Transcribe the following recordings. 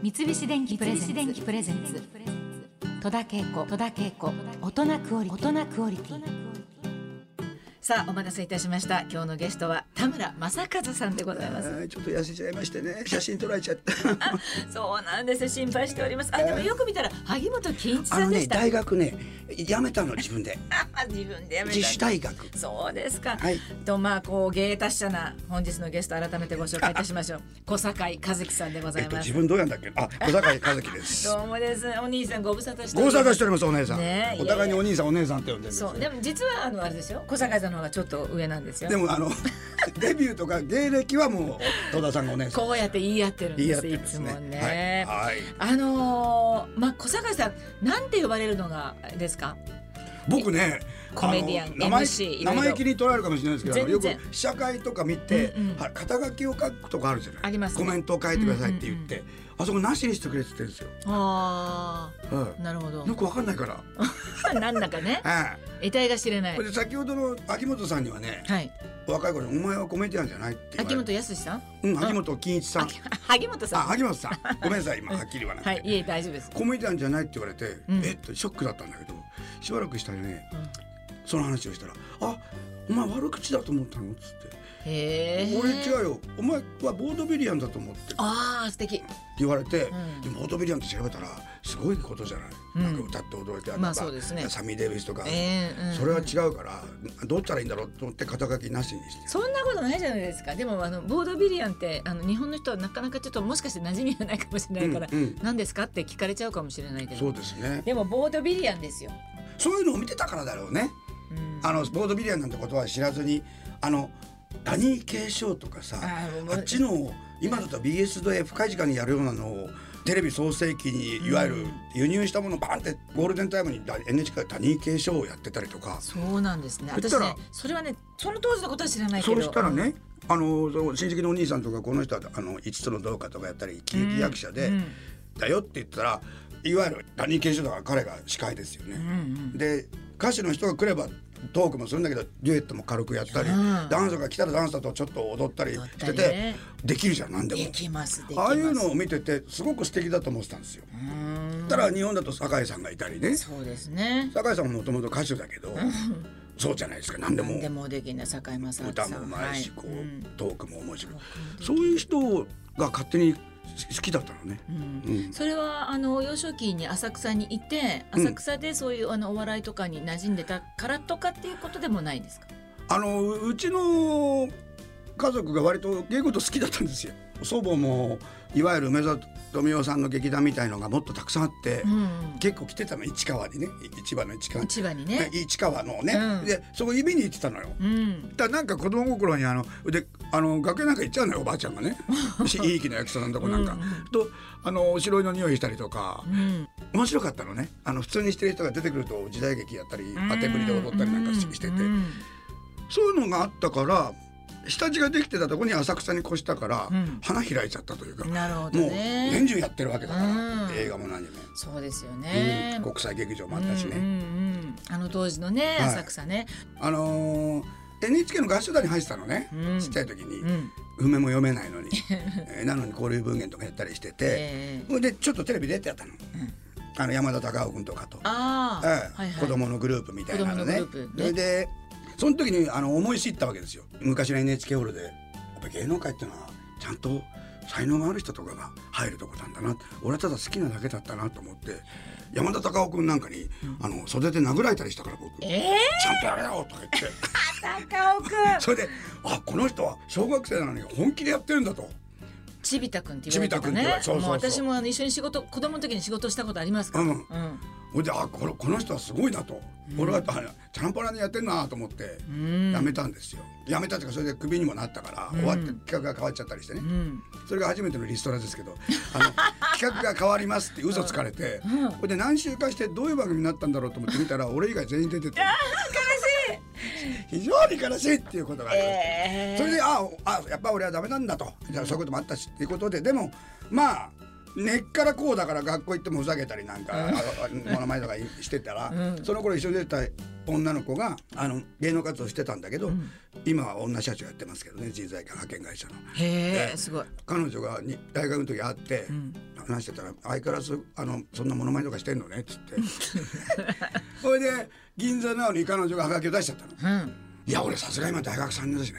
三菱電機プレゼンツ。戸田恵子。戸田恵子。大人クオリティ大人クオリティ。さあお待たせいたしました。今日のゲストは田村正和さんでございます。はいちょっと痩せちゃいましてね。写真撮られちゃった。そうなんです。心配しております。あでもよく見たら萩本欽一さんでした、大学ね辞めたの自分で。あ 自分でやめた自主大学。そうですか、はい。とまあこう芸達者な本日のゲスト改めてご紹介いたしましょう。小堺和樹さんでござえっといます、自分どうやんだっけ？あ小坂井和樹です。どうもです。お兄さんご無沙汰してご無沙汰しておるりますお姉さん、ねえお互いにお兄さんお姉さんって呼んでるんですよ。そうでも実はあのあれですよ。小堺さんの方がちょっと上なんですよ。でもあの デビューとか芸歴はもう戸田さんがお姉さん。こうやって言い合ってるんですいてるんですね。つもね、はい、はい、あのーまあ小堺さんなんて呼ばれるのがですか？僕ねコメディ気に捉えるかもしれないですけどよく試写会とか見て、うんうん。は肩書きを書くとかあるじゃない。ありますね。コメントを書いてくださいって言って、あそこなしにしてくれって言ってるんですよ、あはあなるほど。い、よくわかんないから。なんだかね。はい得体が知れない。先ほどの秋元さんにはね、はい。若い頃に「お前はコメディアンじゃない?」って秋元康さん？うん、秋元金一さん。秋萩本さん。あ秋元さん。ごめんなさい今はっきり言わなくて、はいいえ大丈夫です。コメディアンじゃないって言われて、うん。えっとショックだったんだけどしばらくしたらね、うんその話をしたら「あお前悪口だと思ったの?」っつってへえ「俺違うよ。お前はボードビリアンだと思って」ってああ素敵。言われて、うん。でボードビリアンって調べたらすごいことじゃない、うん。なんか歌って踊れてまあそうですね。サミー・デイビスとか、ええうんそれは違うからどうしたらいいんだろうと思って肩書きなしにして。そんなことないじゃないですか。でもあのボードビリアンってあの日本の人はなかなかちょっともしかして馴染みがないかもしれないから、うんうん。何ですかって聞かれちゃうかもしれないけど。そうですね。でもボードビリアンですよ、そういうのを見てたからだろうね。うん。あのボードビリアンなんてことは知らずにあのダニー・ケーショーとかさあっちの今だと BS で深い時間にやるようなのをテレビ創世期にいわゆる輸入したものをバンってゴールデンタイムにだ NHK がダニー・ケーショーをやってたりとか。そうなんですね。私ねそれはねその当時のことは知らないけど。そうしたらねあの親戚のお兄さんとかこの人はあの5つのどうかとかやったり喜劇役者で、うんだよって言ったらいわゆるダニー・ケーショーだから彼が司会ですよね。うんうん。で歌手の人が来ればトークもするんだけどデュエットも軽くやったり、うん。ダンサーが来たらダンサーとちょっと踊ったりしたてて、りねできるじゃん何でも。ああいうのを見ててすごく素敵だと思ってたんですよ。たら日本だと酒井さんがいたりね。そうですね。酒井さんももともと歌手だけど、そうじゃないですか。何でも。何でもできない堺正明さん。歌もうまいし、こう、うん。トークも面白い。そういう人が勝手に好きだったのね。それはあの幼少期に浅草にいて浅草でそういうあのお笑いとかに馴染んでたからとかっていうことでもないですか？あのうちの家族が割と芸事好きだったんですよ。祖母もいわゆる梅沢富美男さんの劇団みたいのがもっとたくさんあって、うん、結構来てたの市川にね。市場の市川千葉にね。市川のね、うん。でそこ指に行ってたのよ。うん。だからなんか子供心にあのであの楽屋なんか行っちゃうのよおばあちゃんがね。いい気な役者さんのとこなんか、うん。とあのおしろいの匂いしたりとか。うん。面白かったのね。あの普通にしてる人が出てくると時代劇やったりうん。当てぶりで踊ったりなんかししてて、うん。そういうのがあったから下地ができてたとこに浅草に越したから、うん。花開いちゃったというか、なるほどもうね。年中やってるわけだから、うん。映画も何も、そうですようんね。国際劇場もあったしね。うんうんうん。あの当時のねはい。浅草ね。あのー NHK の合唱団に入ってたのね、うん。ちっちゃい時に、うん。譜面も読めないのに、えーなのに交流文言とかやったりしてて、ええ。それでちょっとテレビ出てやったの、あの山田孝夫君とかと、ええ。はいはい。子供のグループみたいなのね。子供のグループね。それでその時にあの思い知ったわけですよ。昔の NHK ホールで。やっぱり芸能界っていうのはちゃんと才能がある人とかが入るとこなんだな。俺はただ好きなだけだったなと思って。山田孝夫君なんかに、あの袖で殴られたりしたから僕「ちええゃんとやれよ」とか言って。高尾くん。それであこの人は小学生なのに本気でやってるんだと。ちびたくんって言われてたね。れそうそうそう。もう私もあの一緒に仕事子供の時に仕事したことありますから。うん。うん。ほいであこのこの人はすごいなと、俺はあチャランポラにやってんなと思ってうん。辞めたんですよ、辞めたっていうかそれでクビにもなったから、終わって企画が変わっちゃったりしてね、うん。それが初めてのリストラですけどあの 企画が変わりますって嘘つかれて、うん。ほいで何週かしてどういう番組になったんだろうと思って見たら俺以外全員出てて。非常に悲しいっていうことがありまして、ええ。それでああやっぱ俺はダメなんだと。じゃあそういうこともあったしっていうことででもまあ根っからこうだから学校行ってもふざけたりなんかものまねとかしてたら、うんその頃一緒に出た女の子があの芸能活動してたんだけど、ん今は女社長やってますけどね人材派遣会社の。へえすごい。彼女がに大学の時会って、ん話してたら相変わらずあのそんなものまねとかしてんのねっつって それで銀座なのに彼女がハガキを出しちゃったの。うん。いや俺さすが今大学3年だしね、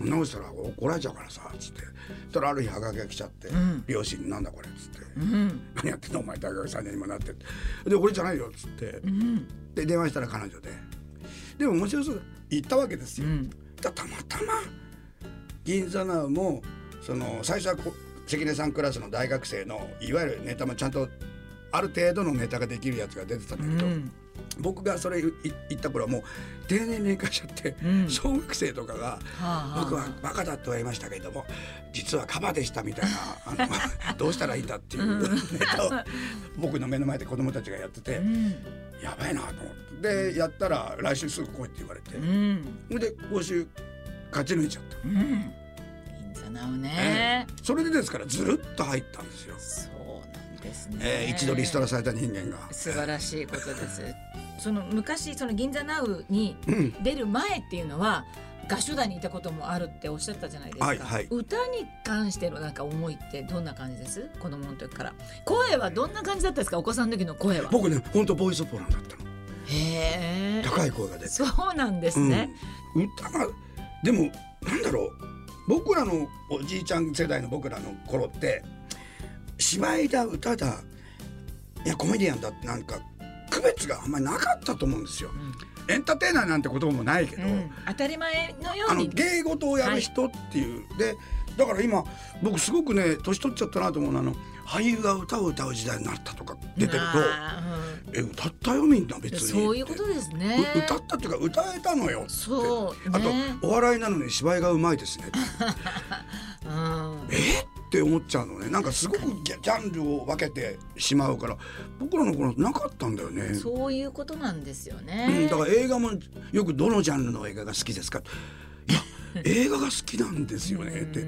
そんなことしたら怒られちゃうからさつって。そしたらある日ハガキが来ちゃって、ん。両親に「なんだこれ」っつって。うん。「何やってんのお前大学3年にもなって」で俺じゃないよっつって、うん。で電話したら彼女で。でも面白そうだ行ったわけですよ、たまたま銀座ナウもその最初はこ関根さんクラスの大学生のいわゆるネタもちゃんとある程度のネタができるやつが出てたんだけど、うん。僕がそれい言った頃はもう定年年化しちゃって、うん小学生とかがはあ僕はバカだとは言いましたけれども実はカバでしたみたいなあの どうしたらいいんだっていうネタを僕の目の前で子供たちがやってて、うん。やばいなと思ってでやったら来週すぐ来いって言われて、うん。で講習勝ち抜いちゃった。うん。銀座なおね。それでですからずるっと入ったんですよ。ですね。えー一度リストラされた人間が。素晴らしいことです。その昔その銀座ナウにうん出る前っていうのは合唱団にいたこともあるっておっしゃったじゃないですか。はいはい歌に関してのなんか思いってどんな感じです？子供の時から。声はどんな感じだったですか？お子さんの時の声は。僕ね本当ボイスポランだったの。へえ。高い声が出て。そうなんですね。うん、歌がでもなんだろう僕らのおじいちゃん世代の僕らの頃って芝居だ歌だいやコメディアンだってなんか区別があんまりなかったと思うんですよ。エンターテイナーなんて言葉もないけど、うん。当たり前のよあのうに。芸事をやる人っていう、でだから今僕すごくね年取っちゃったなと思うのはあの俳優が歌を歌う時代になったとか出てるとあ「え歌ったよみんな別に」そういうことですね。う歌ったっていうか歌えたのよそうあとねお笑いなのに芝居がうまいですね うん。え？って思っちゃうのねなんかすごくジャンルを分けてしまうから僕らの頃なかったんだよね。そういうことなんですよね。うん、だから映画もよくどのジャンルの映画が好きですか？いや映画が好きなんですよねって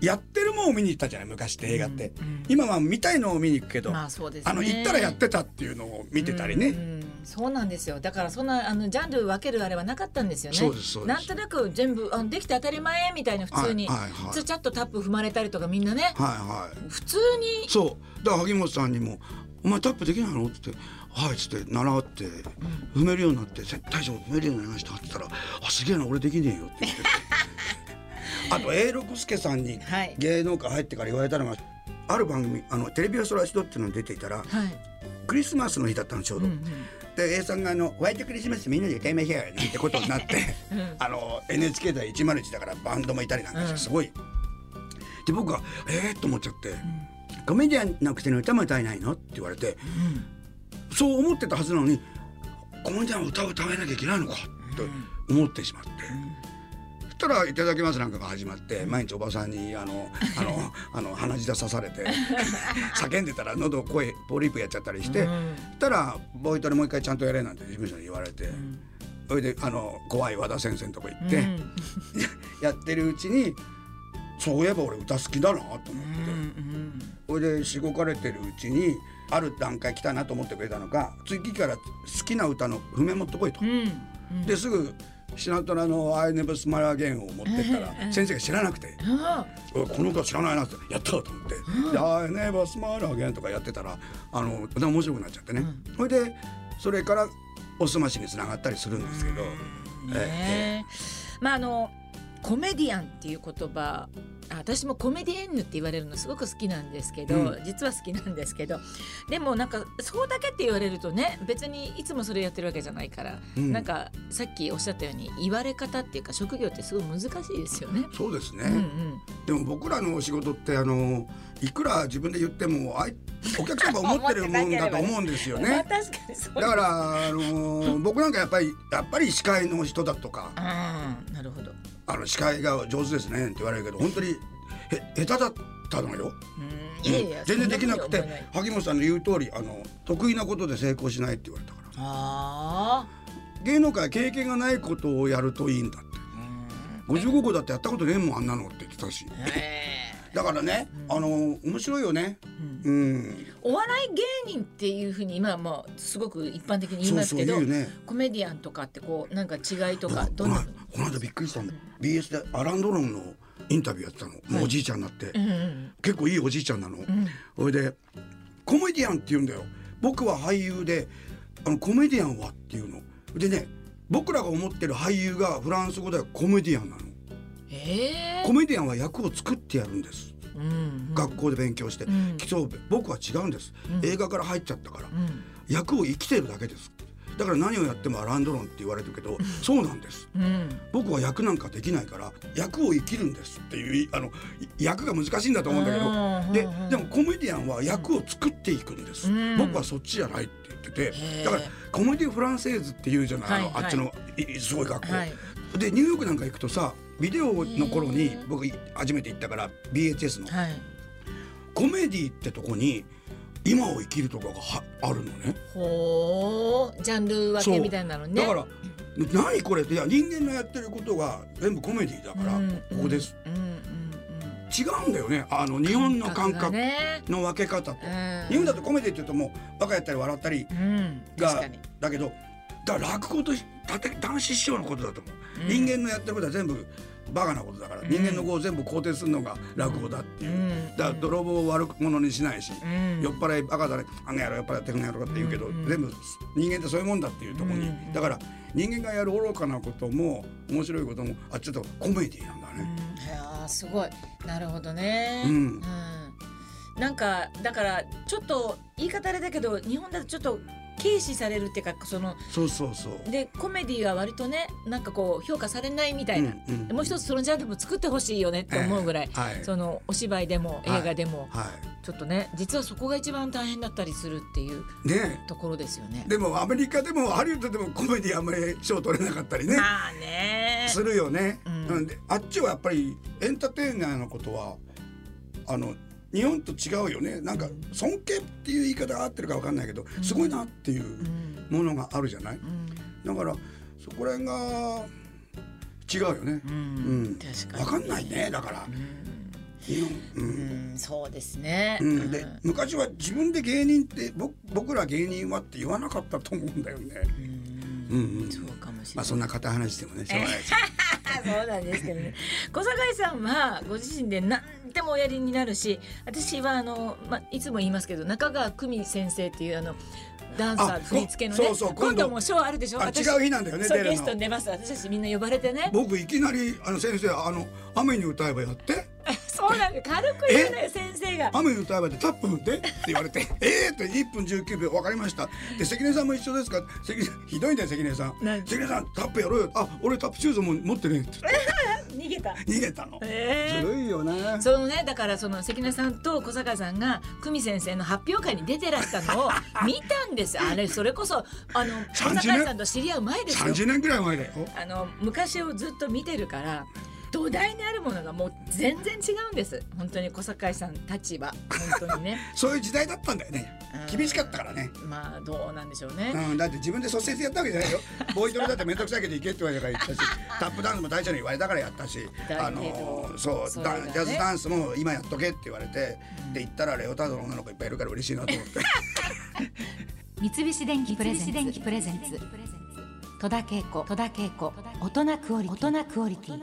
やってるもんを見に行ったじゃない昔って。映画って、今は見たいのを見に行くけど、まあそうですね。あの行ったらやってたっていうのを見てたりね、うんそうなんですよ。だからそんなあのジャンル分けるあれはなかったんですよね。そうですそうです。なんとなく全部あのできて当たり前みたいな普通に、はいはいはい。つちゃっとタップ踏まれたりとかみんなね、はいはい。普通に。そう。だから萩本さんにも「お前タップできないの?」って言って「はい」っつって習って踏めるようになって「大将踏めるようになりました」って言ったら「あすげえな俺できねえよ」って言ってあと永六輔さんにはい芸能界入ってから言われたのがある番組あのテレビアソラシドっていうのに出ていたらはい。クリスマスの日だったのちょうど。うんうんで A さんがあの「ホワイトクリスマスみんなで歌いましょうよ」なんてことになって、うんあの NHK では101だからバンドもいたりなんかしてすごい。で僕が「えー?」と思っちゃって「コメディアンのくせに歌も歌えないの?」って言われてそう思ってたはずなのにコメディアンは歌を歌えなきゃいけないのかって思ってしまって。たら「いただきます」なんかが始まって毎日おばさんにあのあの あの鼻血で刺されて叫んでたら喉声ポリープやっちゃったりして、うん。たらボイトレもう一回ちゃんとやれなんて事務所に言われて、それであの怖い和田先生のとこ行って、うん。やってるうちにそういえば俺歌好きだなと思って、うん。それでしごかれてるうちにある段階来たなと思ってくれたのか次から好きな歌の譜面持ってこいと。うん。うん。ですぐシナトラの「I Never Smile Again」を持ってったらうん先生が知らなくてあ「おいこの歌知らないな」ってやったと思って「で I Never Smile Again」とかやってたらあの歌面白くなっちゃってね、それでそれからおすましにつながったりするんですけど、まああのコメディアンっていう言葉あ私もコメディエンヌって言われるのすごく好きなんですけど、う実は好きなんですけどでもなんかそうだけって言われるとね別にいつもそれやってるわけじゃないから、うんなんかさっきおっしゃったように言われ方っていうか職業ってすごい難しいですよね。そうですね、うんうんでも僕らのお仕事ってあのいくら自分で言ってもあいお客さんが思ってるもんだと思うんですよ まあね。確かにそうだからあの僕なんかやっぱりやっぱり司会の人だとかなるほど。あの司会が上手ですねって言われるけど本当にへ下手だったのよ。うん。いやいや、全然できなくて萩本さんの言う通りあの得意なことで成功しないって言われたから。あ芸能界は経験がないことをやるといいんだって。ーうん。55個だってやったことねえもんあんなのって言ってたし。へ だからね、あの面白いよね。うん。お笑い芸人っていうふうに今はもうすごく一般的に言いますけどね。コメディアンとかってこうなんか違いとかどんな？この間びっくりしたん。だ。BS でアランドロンのインタビューやってたの。もうおじいちゃんになって、うんうん結構いいおじいちゃんなの。それでコメディアンって言うんだよ。僕は俳優で、あのコメディアンはっていうの。でね、僕らが思ってる俳優がフランス語ではコメディアンなの。ええコメディアンは役を作ってやるんです。うんうん。学校で勉強して、ん。そう僕は違うんです、映画から入っちゃったから、うん。役を生きてるだけですだから何をやってもアランドロンって言われるけど、そうなんです。うん僕は役なんかできないから役を生きるんですっていうあの役が難しいんだと思うんだけうん。どでうん。でもコメディアンは役を作っていくんです、うん。僕はそっちじゃないって言っててだからコメディフランセーズっていうじゃない、はいはい。あっちのいすごい学校、はい。でニューヨークなんか行くとさビデオの頃に僕初めて行ったから BHS の。はい。コメディってとこに今を生きるとかがはあるのね。ほうジャンル分けみたいなのね。だから何これっていや人間のやってることが全部コメディだから、うんここです、うんうん。うん違うんだよね。あの日本の感が覚ね。の分け方と、うん。日本だとコメディって言うともうバカやったり笑ったりうん。が、確かに。だけどだから落語としたて男子師匠のことだと思う、うん。人間のやってることは全部バカなことだから、人間の語を全部肯定するのが落語だっていう、うん。だから泥棒を悪者にしないし、うん。酔っ払いバカだねあの野郎酔っ払ってくんやろかって言うけど、うん。全部人間ってそういうもんだっていうところに、うん。だから人間がやる愚かなことも面白いこともあちょっとコメディなんだね。いやーすごい。なるほどね、うん。なんかだからちょっと言い方あれだけど日本だとちょっと軽視されるっていうかそのそうそうそう。でコメディは割とねなんかこう評価されないみたいな、うんうんでもう一つそのジャンルも作ってほしいよねって思うぐらい、ええはいそのお芝居でも映画でも、はちょっとね実はそこが一番大変だったりするっていうい。ねところですよねえ。でもアメリカでもハリウッドでもコメディあんまり賞取れなかったりね。まあねするよね。うんなんであっちはやっぱりエンターテイナーのことはあの日本と違うよね。なんか尊敬っていう言い方が合ってるかわかんないけど、すごいなっていううんものがあるじゃない？うんだからそこら辺が違うよね。ううんん、確かにわかんないね。だから日本。ううんん、そうですね。うん、で昔は自分で芸人って僕僕ら芸人はって言わなかったと思うんだよね。うんうんそうかもしれない。まあそんな片話してもねしょうがないです。そうなんですけどね。小坂井さんはご自身で何でもおやりになるし、私はあのまあいつも言いますけど中川久美先生っていうあのダンサあー振り付けのね、そうそう今度もショーあるでしょ？あ私違う日なんだよねそうゲストに出ます。私たちみんな呼ばれてね。僕いきなりあの先生あの雨に歌えばやって そうなんです。軽く言うのよ先生が。雨に歌えばでタップ踏んでって言われて。ええって1分19秒分かりました。で関根さんも一緒ですか？関根ひどいんだよ関根さん。何？関根さんタップやろうよ。あ俺タップシューズも持ってねえって。逃げた。逃げたの。えずるいよね。そのねだからその関根さんと小坂さんが久美先生の発表会に出てらしたのを 見たんですあれそれこそあの小30坂さんと知り合う前ですよ。30年ぐらい前だよ。あの昔をずっと見てるから土台にあるものがもう全然違うんです。本当に小坂さん立場本当にね。そういう時代だったんだよね。うん。厳しかったからね。まあどうなんでしょうね、うん、だって自分で率先してやったわけじゃないよ。ボーイトレだって面倒くさいけど行けって言われたから行ったし タップダンスも大将に言われたからやったしあのそうそれがね。ダジャズダンスも今やっとけって言われて、で行ったらレオタードの女の子いっぱいいるから嬉しいなと思って。三菱電機プレゼンツ。戸田恵子戸田恵子。大人クオリティ。大人クオリティ